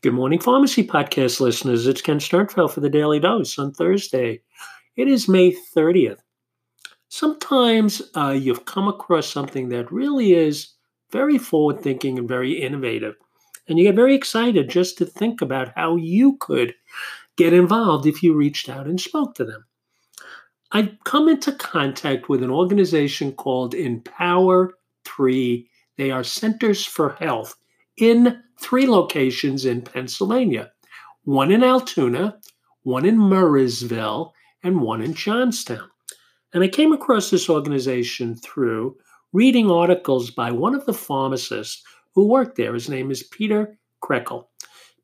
Good morning, Pharmacy Podcast listeners. It's Ken Sternfeld for the Daily Dose on Thursday. It is May 30th. Sometimes uh, you've come across something that really is very forward thinking and very innovative, and you get very excited just to think about how you could get involved if you reached out and spoke to them. I've come into contact with an organization called Empower 3. They are Centers for Health in three locations in Pennsylvania one in Altoona, one in Murrysville, and one in Johnstown. And I came across this organization through reading articles by one of the pharmacists who worked there. His name is Peter Krekel.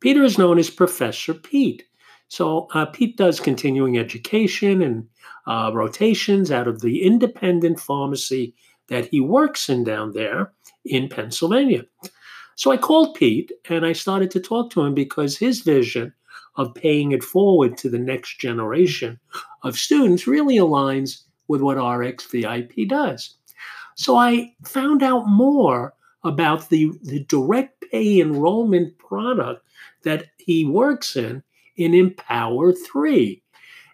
Peter is known as Professor Pete. So uh, Pete does continuing education and uh, rotations out of the independent pharmacy that he works in down there in Pennsylvania. So I called Pete and I started to talk to him because his vision of paying it forward to the next generation of students really aligns with what RxVIP does. So I found out more about the, the direct pay enrollment product that he works in in Empower 3.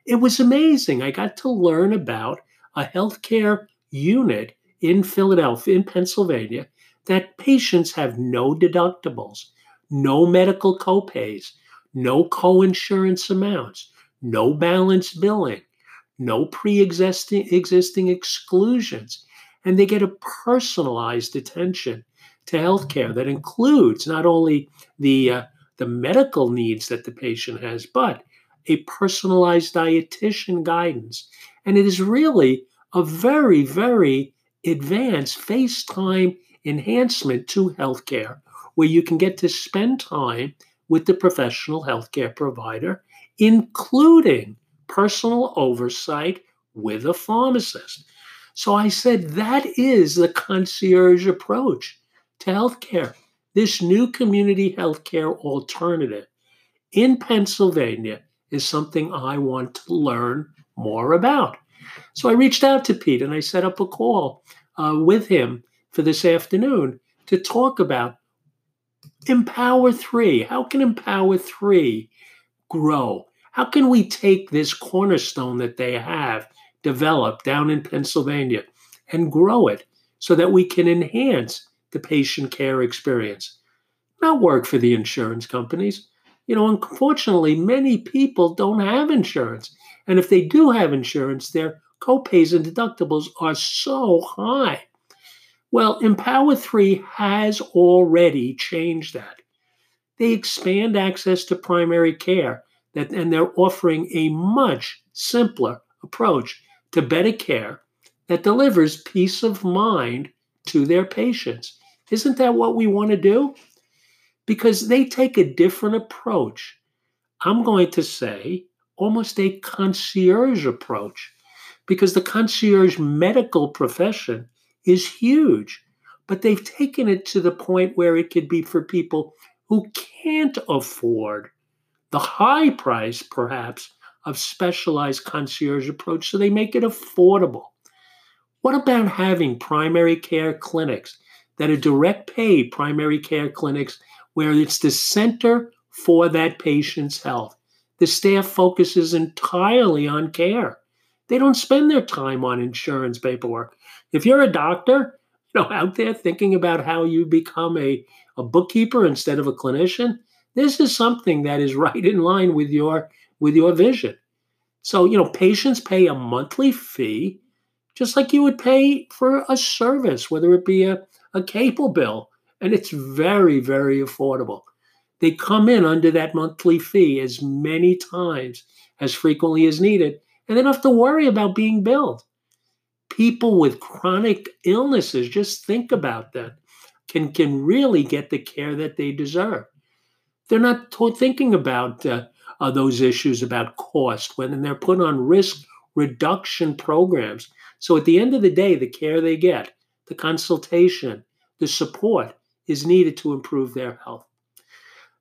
It was amazing. I got to learn about a healthcare unit in Philadelphia, in Pennsylvania, that patients have no deductibles, no medical copays, no coinsurance amounts, no balance billing, no pre-existing existing exclusions, and they get a personalized attention to healthcare that includes not only the uh, the medical needs that the patient has, but a personalized dietitian guidance. And it is really a very, very advanced FaceTime enhancement to healthcare, where you can get to spend time with the professional healthcare provider, including personal oversight with a pharmacist. So I said that is the concierge approach to healthcare. This new community healthcare alternative in Pennsylvania is something I want to learn more about. So I reached out to Pete and I set up a call uh, with him for this afternoon to talk about Empower 3. How can Empower 3 grow? How can we take this cornerstone that they have developed down in Pennsylvania and grow it so that we can enhance the patient care experience? Not work for the insurance companies. You know, unfortunately, many people don't have insurance. And if they do have insurance, their copays and deductibles are so high well, Empower 3 has already changed that. They expand access to primary care that, and they're offering a much simpler approach to better care that delivers peace of mind to their patients. Isn't that what we want to do? Because they take a different approach. I'm going to say almost a concierge approach, because the concierge medical profession is huge. But they've taken it to the point where it could be for people who can't afford the high price, perhaps, of specialized concierge approach, so they make it affordable. What about having primary care clinics that are direct pay primary care clinics where it's the center for that patient's health? The staff focuses entirely on care. They don't spend their time on insurance paperwork. If you're a doctor, you know, out there thinking about how you become a, a bookkeeper instead of a clinician, this is something that is right in line with your with your vision. So, you know, patients pay a monthly fee, just like you would pay for a service, whether it be a, a cable bill, and it's very, very affordable. They come in under that monthly fee as many times, as frequently as needed, and they don't have to worry about being billed people with chronic illnesses, just think about that, can, can really get the care that they deserve. They're not thinking about uh, uh, those issues about cost when they're put on risk reduction programs. So at the end of the day, the care they get, the consultation, the support is needed to improve their health.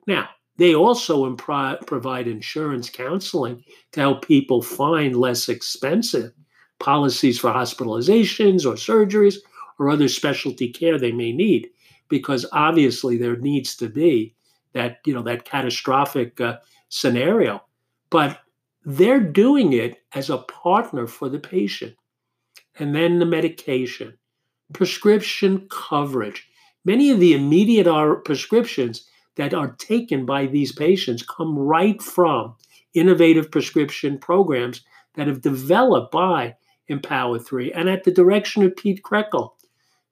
Now, they also impro- provide insurance counseling to help people find less expensive policies for hospitalizations or surgeries or other specialty care they may need, because obviously there needs to be that you know that catastrophic uh, scenario, but they're doing it as a partner for the patient. And then the medication, prescription coverage. Many of the immediate prescriptions that are taken by these patients come right from innovative prescription programs that have developed by Empower 3 and at the direction of Pete Krekel,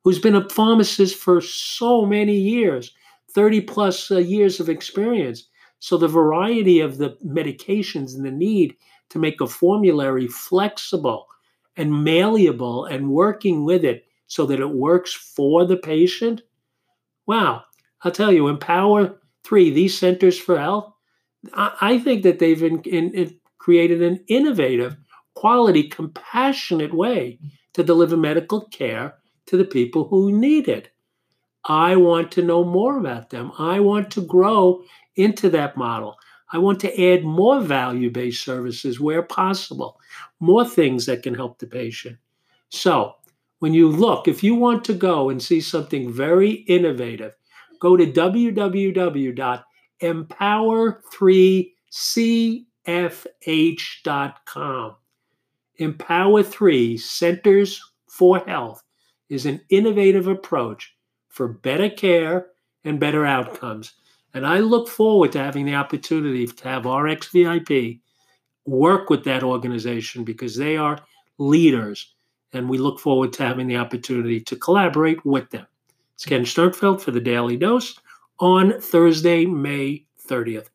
who's been a pharmacist for so many years, 30 plus uh, years of experience. So the variety of the medications and the need to make a formulary flexible and malleable and working with it so that it works for the patient. Wow, I'll tell you, Empower 3, these centers for health, I, I think that they've in, in, in created an innovative, quality, compassionate way to deliver medical care to the people who need it. I want to know more about them. I want to grow into that model. I want to add more value based services where possible, more things that can help the patient. So, when you look, if you want to go and see something very innovative, go to www.empower3cfh.com. Empower 3 Centers for Health is an innovative approach for better care and better outcomes. And I look forward to having the opportunity to have RxVIP work with that organization because they are leaders. And we look forward to having the opportunity to collaborate with them. It's Ken Sternfeld for the Daily Dose on Thursday, May 30th.